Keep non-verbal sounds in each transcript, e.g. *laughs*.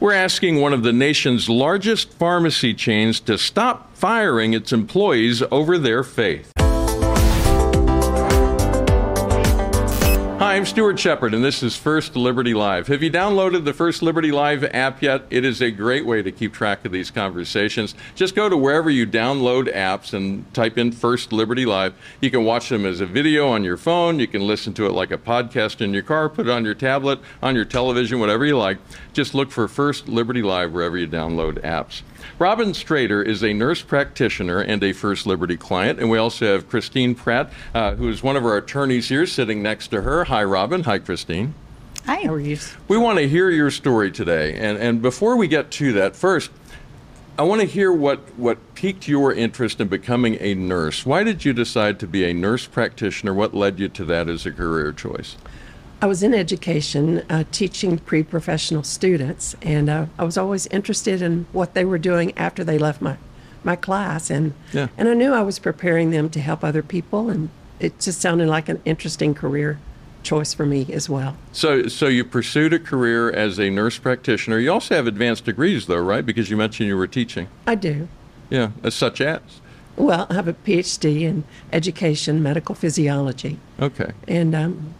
We're asking one of the nation's largest pharmacy chains to stop firing its employees over their faith. I'm Stuart Shepard, and this is First Liberty Live. Have you downloaded the First Liberty Live app yet? It is a great way to keep track of these conversations. Just go to wherever you download apps and type in First Liberty Live. You can watch them as a video on your phone. You can listen to it like a podcast in your car, put it on your tablet, on your television, whatever you like. Just look for First Liberty Live wherever you download apps. Robyn Strader is a nurse practitioner and a First Liberty client. And we also have Christine Pratt, uh, who is one of our attorneys here sitting next to her. Hi, Robyn. Hi, Christine. Hi, how are you? We want to hear your story today. And, and before we get to that, first, I want to hear what, what piqued your interest in becoming a nurse. Why did you decide to be a nurse practitioner? What led you to that as a career choice? I was in education, uh, teaching pre professional students, and uh, I was always interested in what they were doing after they left my, my class. And, Yeah. and I knew I was preparing them to help other people, and it just sounded like an interesting career choice for me as well. So, so you pursued a career as a nurse practitioner. You also have advanced degrees, though, right? Because you mentioned you were teaching. I do. Yeah, as such as. Well, I have a PhD in education, medical physiology, Okay. and um,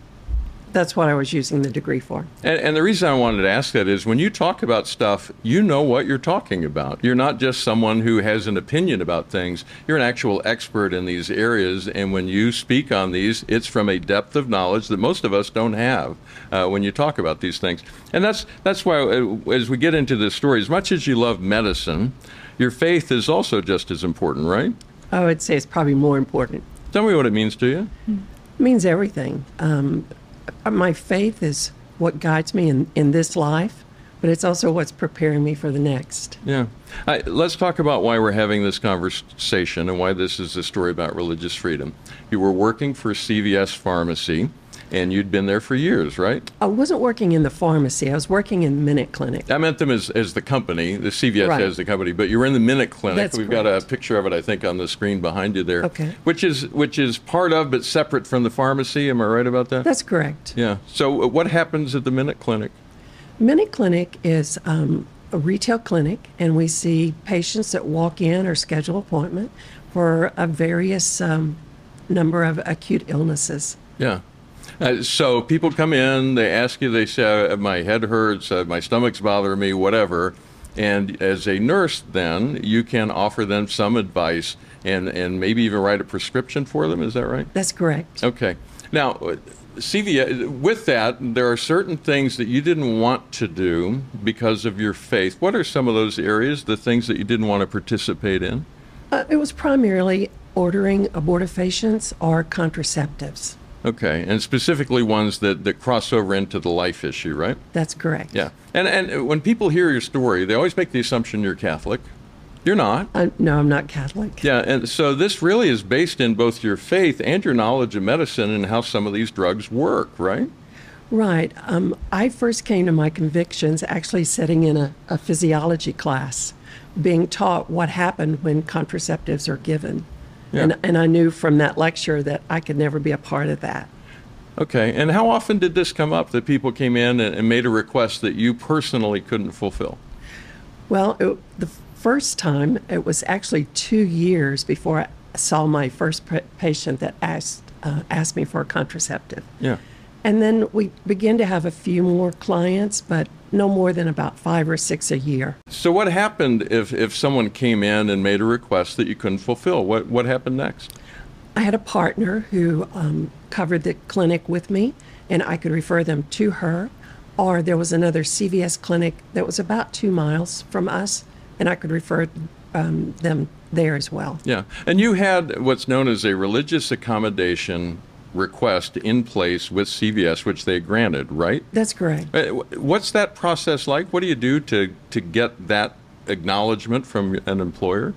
that's what I was using the degree for. And, and the reason I wanted to ask that is when you talk about stuff, you know what you're talking about. You're not just someone who has an opinion about things. You're an actual expert in these areas. And when you speak on these, it's from a depth of knowledge that most of us don't have uh, when you talk about these things. And that's, that's why, uh, as we get into this story, as much as you love medicine, your faith is also just as important, right? I would say it's probably more important. Tell me what it means to you. It means everything. Um, Uh, my faith is what guides me in, in this life, but it's also what's preparing me for the next. Yeah. I, let's talk about why we're having this conversation and why this is a story about religious freedom. You were working for CVS Pharmacy, and you'd been there for years, right? I wasn't working in the pharmacy, I was working in Minute Clinic. I meant them as, as the company, the CVS Right. as the company, but you were in the Minute Clinic. That's We've got a picture of it, I think, on the screen behind you there. Okay. Which is which is part of, but separate from the pharmacy. Am I right about that? That's correct. yeah. So, uh, what happens at the Minute Clinic? Minute Clinic is um, a retail clinic, and we see patients that walk in or schedule appointment for a various um, number of acute illnesses. Yeah. Uh, so people come in, they ask you, they say, uh, my head hurts, uh, my stomach's bothering me, whatever. And as a nurse, then you can offer them some advice and, and maybe even write a prescription for them. Is that right? That's correct. Okay. Now, uh, CVS, with that, there are certain things that you didn't want to do because of your faith. What are some of those areas, the things that you didn't want to participate in? Uh, it was primarily ordering abortifacients or contraceptives. Okay. And specifically ones that, that cross over into the life issue, right? That's correct. Yeah. And and when people hear your story, they always make the assumption you're Catholic. You're not. Uh, no, I'm not Catholic. Yeah, and so this really is based in both your faith and your knowledge of medicine and how some of these drugs work, right? Right. Um, I first came to my convictions actually sitting in a, a physiology class, being taught what happened when contraceptives are given. Yeah. And, and I knew from that lecture that I could never be a part of that. Okay. And how often did this come up that people came in and, and made a request that you personally couldn't fulfill? Well, it, the first time, it was actually two years before I saw my first patient that asked, uh, asked me for a contraceptive. Yeah. And then we begin to have a few more clients, but no more than about five or six a year. So what happened if, if someone came in and made a request that you couldn't fulfill? What what happened next? I had a partner who um, covered the clinic with me, and I could refer them to her. Or there was another CVS clinic that was about two miles from us, and I could refer um, them there as well. Yeah. And you had what's known as a religious accommodation request in place with CVS, which they granted, right? That's correct. Uh, What's that process like? What do you do to, to get that acknowledgement from an employer?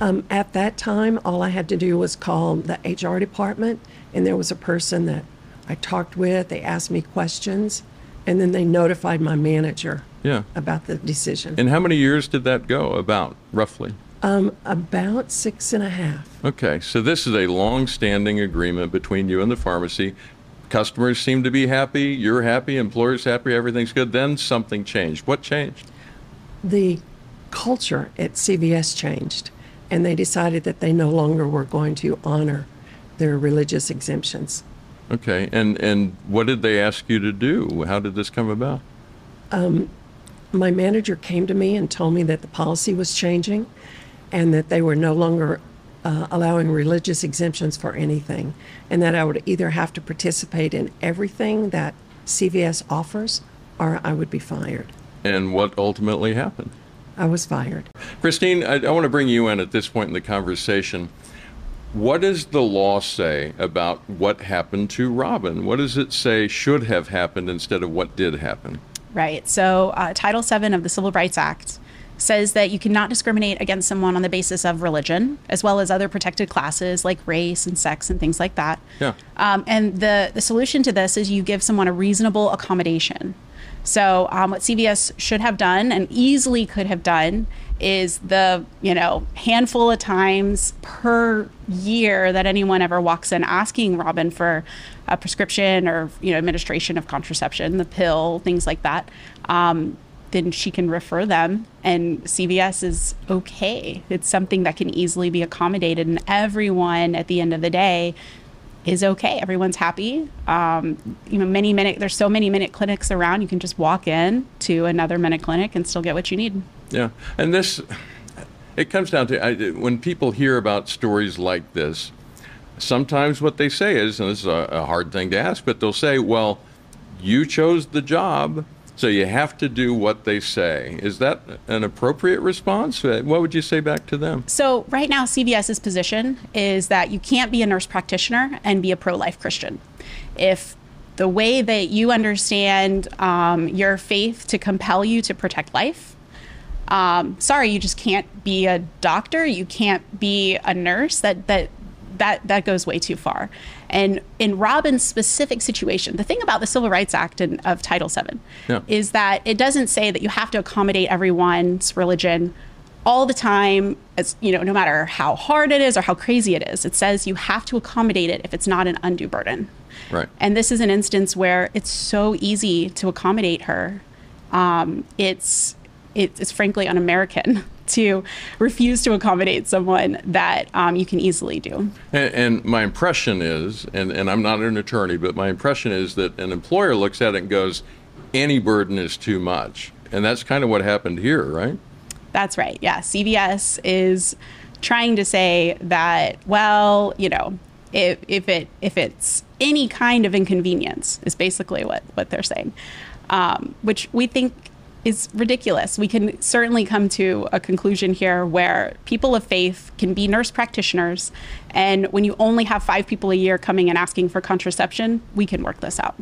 Um, at that time, all I had to do was call the HR department, and there was a person that I talked with. They asked me questions, and then they notified my manager Yeah. about the decision. And how many years did that go, about, roughly? Um, about six and a half. Okay, so this is a long-standing agreement between you and the pharmacy. Customers seem to be happy, you're happy, employers happy, everything's good. Then something changed. What changed? the culture at CVS changed, and they decided that they no longer were going to honor their religious exemptions. Okay, and and what did they ask you to do? How did this come about? My manager came to me and told me that the policy was changing, and that they were no longer uh, allowing religious exemptions for anything, and that I would either have to participate in everything that CVS offers, or I would be fired. And what ultimately happened? I was fired. Christine, I, I want to bring you in at this point in the conversation. What does the law say about what happened to Robyn? What does it say should have happened instead of what did happen? Right. So, uh, Title VII of the Civil Rights Act says that you cannot discriminate against someone on the basis of religion, as well as other protected classes like race and sex and things like that. Yeah. Um, and the, the solution to this is you give someone a reasonable accommodation. So, um, what CVS should have done and easily could have done is the you know handful of times per year that anyone ever walks in asking Robyn for a prescription or you know administration of contraception, the pill, things like that. Um, then she can refer them, and CVS is okay. It's something that can easily be accommodated, and everyone at the end of the day is okay. Everyone's happy. Um, you know, many minute. There's so many minute clinics around. You can just walk in to another minute clinic and still get what you need. Yeah, and this, it comes down to I, when people hear about stories like this, sometimes what they say is, and this is a, a hard thing to ask, but they'll say, well, you chose the job, so you have to do what they say. Is that an appropriate response? Uh, What would you say back to them? So right now, CVS's position is that you can't be a nurse practitioner and be a pro-life Christian. If the way that you understand um, your faith to compel you to protect life, um, sorry, you just can't be a doctor. You can't be a nurse. That that that that goes way too far. And in Robyn's specific situation, the thing about the Civil Rights Act and of Title VII Yeah. is that it doesn't say that you have to accommodate everyone's religion all the time as you know no matter how hard it is or how crazy it is it says you have to accommodate it if it's not an undue burden Right. and this is an instance where it's so easy to accommodate her um, it's it, it's frankly un-american *laughs* to refuse to accommodate someone that um, you can easily do And, and my impression is, and, and I'm not an attorney, but my impression is that an employer looks at it and goes, any burden is too much. And that's kind of what happened here, right? That's right. Yeah. CVS is trying to say that, well, you know, if, if it if it's any kind of inconvenience is basically what what they're saying, um, which we think is ridiculous. We can certainly come to a conclusion here where people of faith can be nurse practitioners, and when you only have five people a year coming and asking for contraception, we can work this out.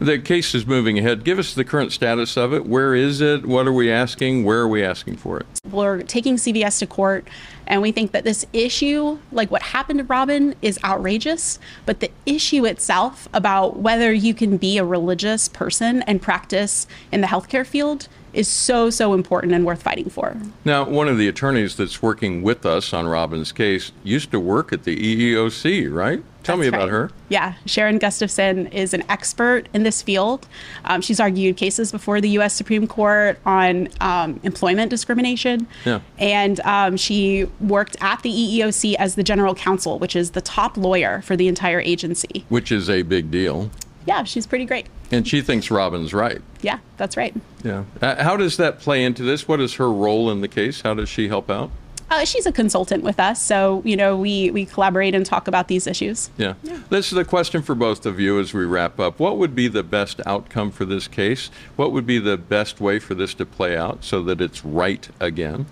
The case is moving ahead. Give us the current status of it. Where is it? What are we asking? Where are we asking for it? we're taking CVS to court, and we think that this issue, like what happened to Robyn, is outrageous. But the issue itself about whether you can be a religious person and practice in the healthcare field is so, so important and worth fighting for. Now, one of the attorneys that's working with us on Robyn's case used to work at the EEOC, right? Tell me about right. her. Yeah, Sharon Gustafson is an expert in this field. Um, she's argued cases before the U.S. Supreme Court on um, employment discrimination. Yeah. And um, she worked at the EEOC as the general counsel, which is the top lawyer for the entire agency. Which is a big deal. Yeah, she's pretty great. And she thinks Robyn's right. Yeah, that's right. Yeah. Uh, how does that play into this? What is her role in the case? How does she help out? Uh, she's a consultant with us, so you know we we collaborate and talk about these issues. Yeah. This is a question for both of you as we wrap up. What would be the best outcome for this case? What would be the best way for this to play out so that it's right again?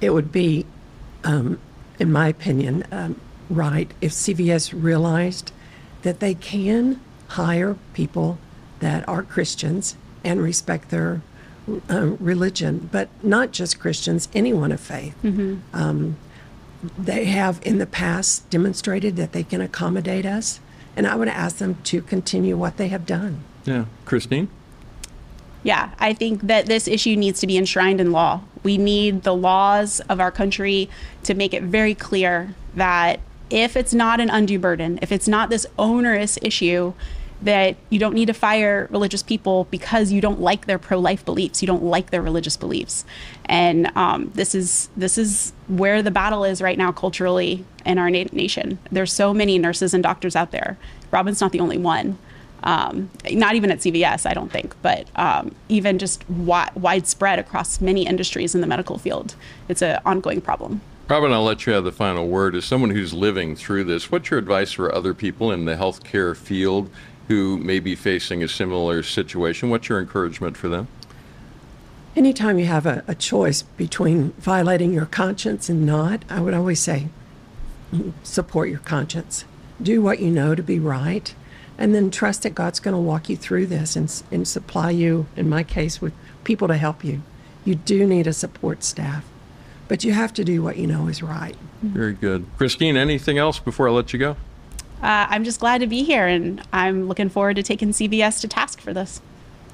It would be, um, in my opinion, um, right if CVS realized that they can hire people that are Christians and respect their uh, religion, but not just Christians, anyone of faith. Um, they have in the past demonstrated that they can accommodate us, and I would ask them to continue what they have done. Yeah. Christine? Yeah, I think that this issue needs to be enshrined in law. We need the laws of our country to make it very clear that if it's not an undue burden, if it's not this onerous issue, that you don't need to fire religious people because you don't like their pro-life beliefs. You don't like their religious beliefs, and um, this is this is where the battle is right now culturally in our na- nation. There's so many nurses and doctors out there. Robyn's not the only one. Um, not even at CVS, I don't think, but um, even just wi- widespread across many industries in the medical field. It's an ongoing problem. Robyn, I'll let you have the final word. As someone who's living through this, what's your advice for other people in the healthcare field who may be facing a similar situation? What's your encouragement for them? Anytime you have a, a choice between violating your conscience and not, I would always say support your conscience. Do what you know to be right, and then trust that God's going to walk you through this and, and supply you, in my case, with people to help you. You do need a support staff, but you have to do what you know is right. Very good. Christine, anything else before I let you go? Uh, I'm just glad to be here, and I'm looking forward to taking CVS to task for this.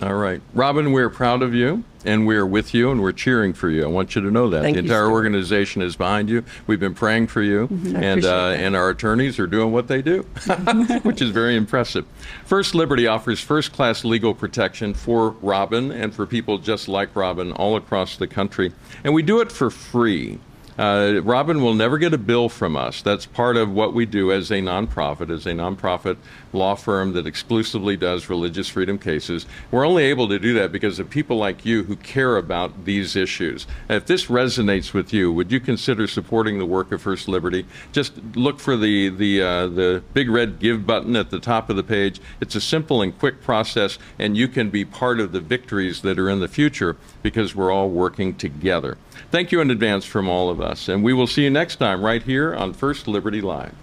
All right. Robyn, we're proud of you and we're with you and we're cheering for you. I want you to know that. Thank the entire Stuart. organization is behind you. We've been praying for you I and uh, and our attorneys are doing what they do, *laughs* which is very impressive. First Liberty offers first-class legal protection for Robyn and for people just like Robyn all across the country. And we do it for free. Uh, Robyn will never get a bill from us. That's part of what we do as a nonprofit, as a nonprofit law firm that exclusively does religious freedom cases. We're only able to do that because of people like you who care about these issues. If this resonates with you, would you consider supporting the work of First Liberty? Just look for the the uh, the big red give button at the top of the page. It's a simple and quick process, and you can be part of the victories that are in the future because we're all working together. Thank you in advance from all of us, and we will see you next time right here on First Liberty Live.